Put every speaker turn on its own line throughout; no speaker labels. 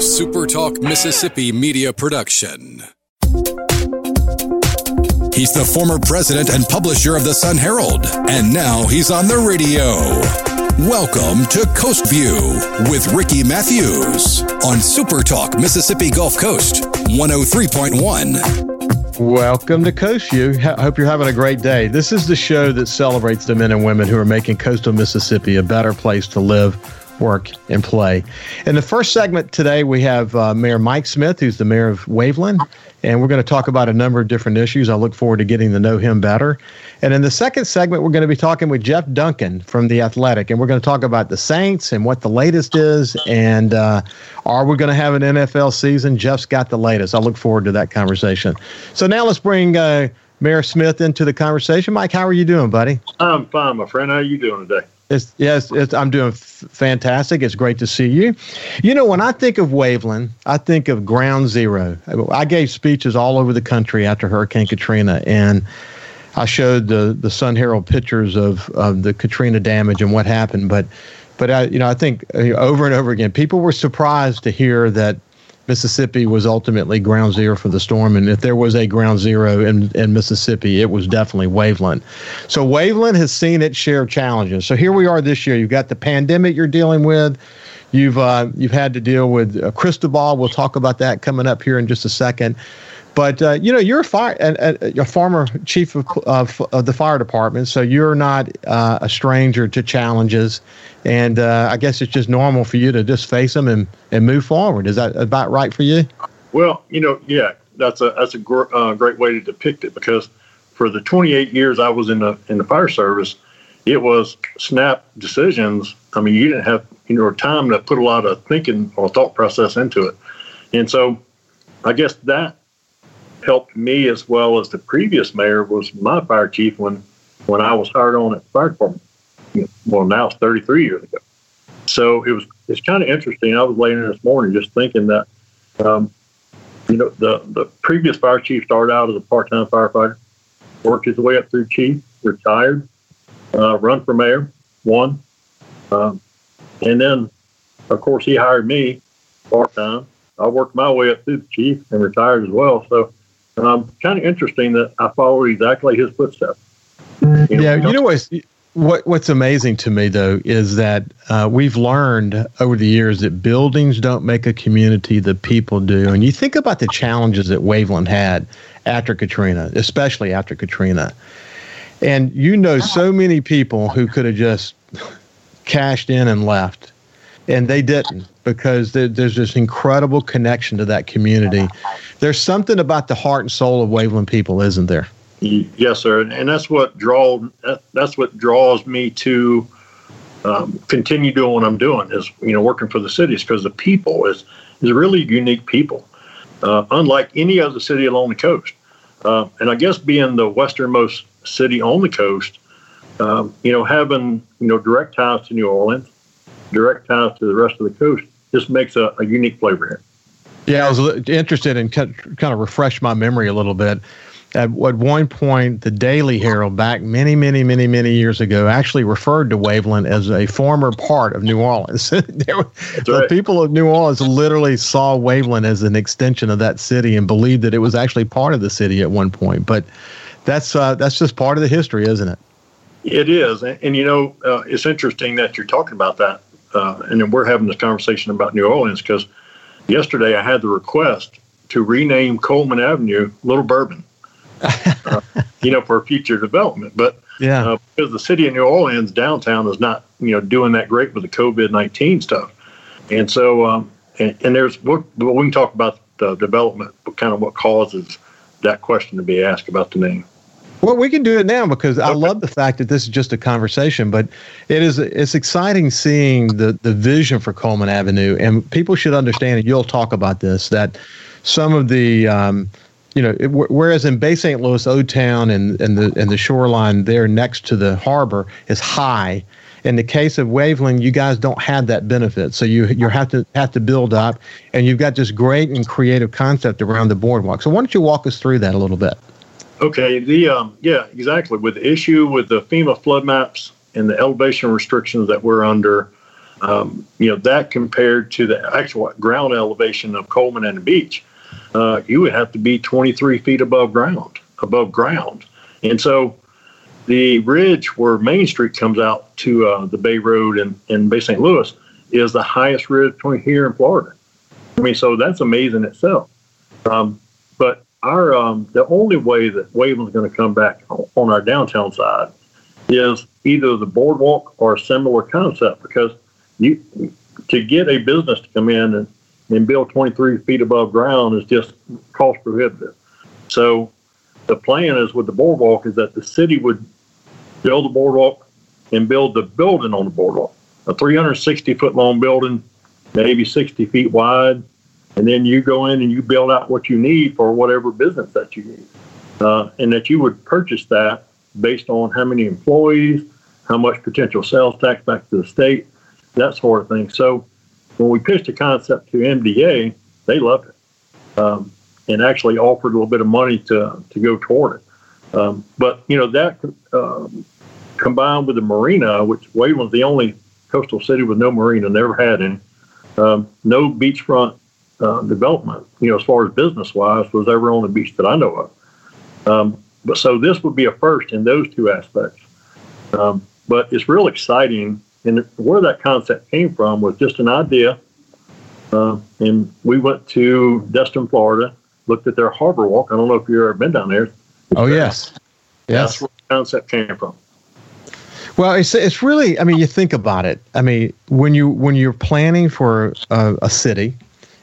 SuperTalk Mississippi media production. He's the former president and publisher of the Sun Herald, and now he's on the radio. Welcome to Coast View with Ricky Matthews on SuperTalk Mississippi Gulf Coast 103.1.
Welcome to Coast View. I hope you're having a great day. This is the show that celebrates the men and women who are making coastal Mississippi a better place to live work, and play. In the first segment today, we have uh, Mayor Mike Smith, who's the mayor of Waveland, and we're going to talk about a number of different issues. I look forward to getting to know him better. And in the second segment, we're going to be talking with Jeff Duncan from The Athletic, and we're going to talk about the Saints and what the latest is, and uh, are we going to have an NFL season? Jeff's got the latest. I look forward to that conversation. So now let's bring uh, Mayor Smith into the conversation. Mike, how are you doing, buddy?
I'm fine, my friend. How are you doing today?
It's, yes, it's, I'm doing f- fantastic. It's great to see you. You know, when I think of Waveland, I think of ground zero. I gave speeches all over the country after Hurricane Katrina, and I showed the the Sun Herald pictures of, of the Katrina damage and what happened. But, but I, you know, I think uh, over and over again, people were surprised to hear that Mississippi was ultimately ground zero for the storm. And if there was a ground zero in, in Mississippi, it was definitely Waveland. So Waveland has seen its share of challenges. So here we are this year. You've got the pandemic you're dealing with. You've uh, you've had to deal with uh, Cristobal. We'll talk about that coming up here in just a second. But uh, you know, you're a fire, a, a former chief of, of, of, the fire department, so you're not uh, a stranger to challenges. And uh, I guess it's just normal for you to just face them and, and move forward. Is that about right for you?
Well, you know, yeah, that's a that's a gr- uh, great way to depict it because for the 28 years I was in the in the fire service, it was snap decisions. I mean, you didn't have you know time to put a lot of thinking or thought process into it, and so I guess that helped me as well as the previous mayor was my fire chief when when I was hired on at the fire department. Well, now it's 33 years ago. So it was it's kind of interesting. I was laying in this morning just thinking that, um, you know, the the previous fire chief started out as a part time firefighter, worked his way up through chief, retired, uh, run for mayor, won, um, and then of course he hired me part time. I worked my way up through the chief and retired as well. So um, kind of interesting that I followed exactly his footsteps.
You know, yeah, you know what's what What's amazing to me though is that uh, we've learned over the years that buildings don't make a community; the people do. And you think about the challenges that Waveland had after Katrina, especially after Katrina, and you know so many people who could have just cashed in and left, and they didn't because there's this incredible connection to that community. There's something about the heart and soul of Waveland people, isn't there?
Yes, sir, and that's what draw that's what draws me to um, continue doing what I'm doing is you know working for the cities because the people is is really unique people, uh, unlike any other city along the coast. Uh, and I guess being the westernmost city on the coast, um, you know, having you know direct ties to New Orleans, direct ties to the rest of the coast, just makes a, a unique flavor here.
Yeah, I was interested in kind of refresh my memory a little bit. At, at one point, the Daily Herald, back many, many, many, many years ago, actually referred to Waveland as a former part of New Orleans. the right. people of New Orleans literally saw Waveland as an extension of that city and believed that it was actually part of the city at one point. But that's uh, that's just part of the history, isn't it?
It is, and, and you know, uh, it's interesting that you're talking about that, uh, and then we're having this conversation about New Orleans because yesterday I had the request to rename Coleman Avenue Little Bourbon, uh, you know, for future development. But yeah, uh, because the city of New Orleans downtown is not, you know, doing that great with the COVID nineteen stuff, and so um, and, and there's we can talk about the development, but kind of what causes that question to be asked about the name.
Well, we can do it now because I love the fact that this is just a conversation, but it is it's exciting seeing the the vision for Coleman Avenue, and people should understand. And you'll talk about this that some of the um, you know, it, whereas in Bay St. Louis, O Town, and and the and the shoreline there next to the harbor is high. In the case of Waveland, you guys don't have that benefit, so you you have to have to build up, and you've got this great and creative concept around the boardwalk. So why don't you walk us through that a little bit?
Okay, the um, yeah, exactly. With the issue with the FEMA flood maps and the elevation restrictions that we're under, Um, you know, that compared to the actual ground elevation of Coleman and the beach, uh, you would have to be 23 feet above ground, above ground. And so the ridge where Main Street comes out to uh, the Bay Road and, and Bay St. Louis is the highest ridge point here in Florida. I mean, so that's amazing itself. Um, but our um, the only way that Waveland's going to come back on our downtown side is either the boardwalk or a similar concept because you to get a business to come in and, and build 23 feet above ground is just cost prohibitive. So the plan is with the boardwalk is that the city would build the boardwalk and build the building on the boardwalk, a 360 foot long building, maybe 60 feet wide, and then you go in and you build out what you need for whatever business that you need, uh, and that you would purchase that based on how many employees, how much potential sales tax back to the state, that sort of thing. So when we pitched the concept to MDA, they loved it um, and actually offered a little bit of money to to go toward it. Um, but you know that um, combined with the marina, which Waveland's the only coastal city with no marina, never had any, um, no beachfront uh, development, you know, as far as business wise, was ever on the beach that I know of. Um, but so this would be a first in those two aspects. Um, but it's real exciting. And where that concept came from was just an idea. Uh, and we went to Destin, Florida, looked at their harbor walk. I don't know if you've ever been down there.
Oh, yes.
Yes. That's where the concept came from.
Well, it's it's really. I mean, you think about it. I mean, when you when you're planning for a, a city,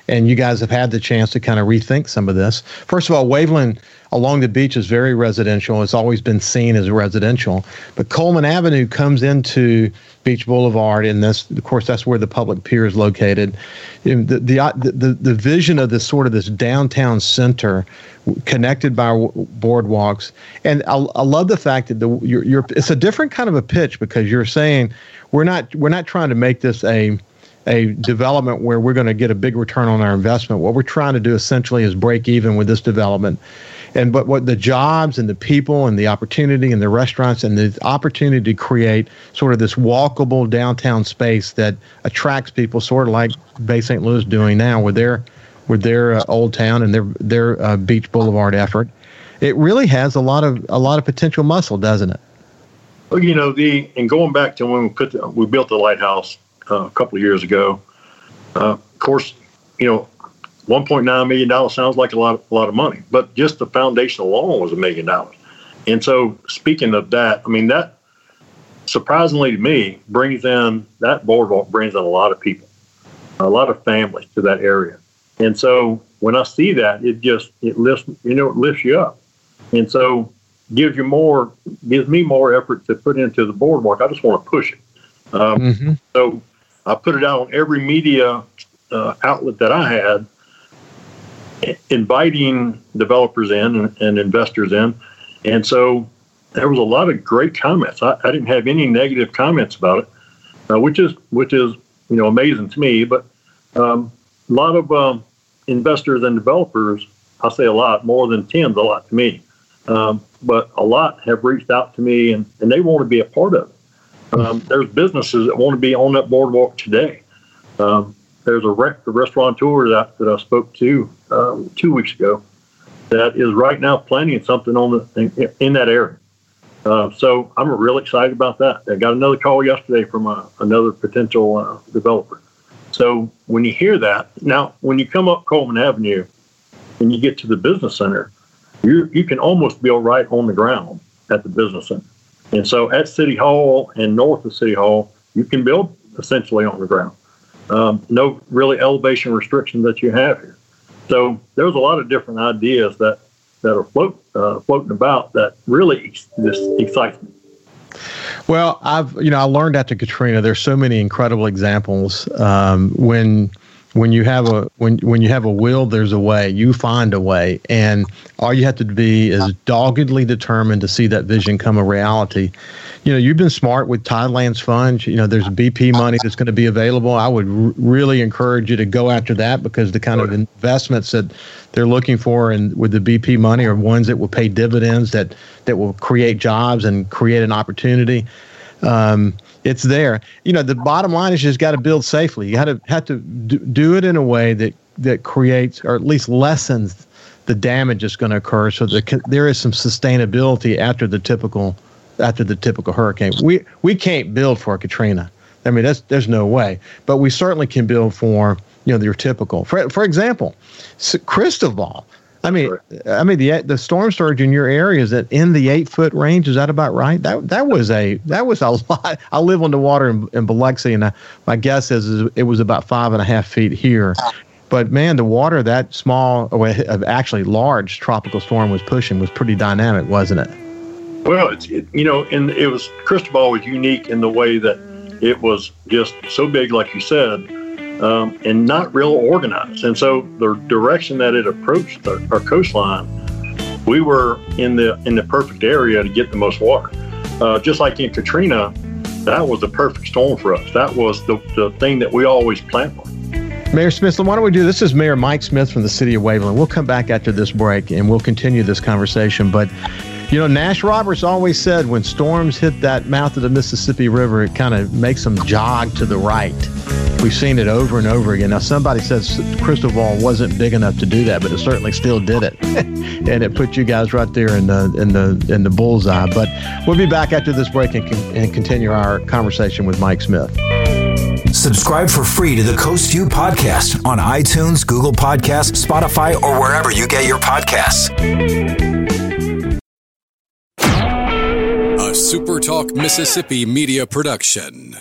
and you guys have had the chance to kind of rethink some of this. First of all, Waveland along the beach is very residential. It's always been seen as residential, but Coleman Avenue comes into Beach Boulevard, and this, of course, that's where the public pier is located. The uh, the the, the vision of this sort of this downtown center, connected by boardwalks, and I, I love the fact that the you're, you're it's a different kind of a pitch because you're saying we're not we're not trying to make this a a development where we're going to get a big return on our investment. What we're trying to do essentially is break even with this development. And but what the jobs and the people and the opportunity and the restaurants and the opportunity to create sort of this walkable downtown space that attracts people, sort of like Bay St. Louis doing now with their with their uh, old town and their their uh, beach boulevard effort. It really has a lot of a lot of potential muscle, doesn't it?
Well, you know the and going back to when we put the, we built the lighthouse uh, a couple of years ago. Uh, of course, you know, 1.9 million dollars sounds like a lot, a lot of money, but just the foundation alone was a million dollars. And so, speaking of that, I mean that surprisingly to me brings in that boardwalk brings in a lot of people, a lot of families to that area. And so when I see that, it just it lifts you know it lifts you up, and so gives you more gives me more effort to put into the boardwalk. I just want to push it. Um, mm-hmm. So I put it out on every media uh, outlet that I had, inviting developers in and, and, investors in. And so there was a lot of great comments. I, I didn't have any negative comments about it, uh, which is which is you know amazing to me. But um, a lot of um, investors and developers, I say a lot, more than ten's a lot to me. Um, but a lot have reached out to me and, and they want to be a part of it. Um, there's businesses that want to be on that boardwalk today. Um, there's a, re- a restaurateur that, that I spoke to um, two weeks ago that is right now planning something on the in, in that area. Uh, so I'm really excited about that. I got another call yesterday from a, uh, another potential uh, developer. So when you hear that, now when you come up Coleman Avenue and you get to the business center, you you can almost build right on the ground at the business center. And so at City Hall and north of City Hall, you can build essentially on the ground. Um, no really elevation restriction that you have here. So there's a lot of different ideas that that are float, uh, floating about that really ex- this excites me.
Well, I've you know I learned after Katrina. There's so many incredible examples um, when when you have a when when you have a will there's a way. You find a way. And all you have to be is doggedly determined to see that vision come a reality. You know you've been smart with tidelands funds. You know there's bp money that's going to be available. I would r- really encourage you to go after that because the kind of investments that they're looking for and with the bp money are ones that will pay dividends that that will create jobs and create an opportunity. Um, it's there. You know, the bottom line is you just got to build safely. You got to have to do it in a way that that creates or at least lessens the damage that's going to occur, so that there is some sustainability after the typical after the typical hurricane. We we can't build for Katrina. I mean, that's there's no way. But we certainly can build for you know your typical. For for example, Cristobal. I mean. I mean the the storm surge in your area is that in the eight foot range. Is that about right? That that was a that was a lot. I live on the water in, in Biloxi, and I, my guess is, is it was about five and a half feet here. But man, the water that small, oh, actually large tropical storm was pushing was pretty dynamic, wasn't it?
Well, it's it, you know, and it was Cristobal was unique in the way that it was just so big, like you said, um, and not real organized. And so the direction that it approached our, coastline, we were in the in the perfect area to get the most water. Uh, just like in Katrina, that was the perfect storm for us. That was the, the thing that we always plan for.
Mayor Smith, why don't we do this? Is Mayor Mike Smith from the city of Waveland. We'll come back after this break and we'll continue this conversation. But you know, Nash Roberts always said when storms hit that mouth of the Mississippi River, it kind of makes them jog to the right. We've seen it over and over again. Now, somebody says Crystal Cristobal wasn't big enough to do that, but it certainly still did it, and it put you guys right there in the in the in the bullseye. But we'll be back after this break and, and continue our conversation with Mike Smith.
Subscribe for free to the Coast View podcast on iTunes, Google Podcasts, Spotify, or wherever you get your podcasts. A SuperTalk Mississippi media production.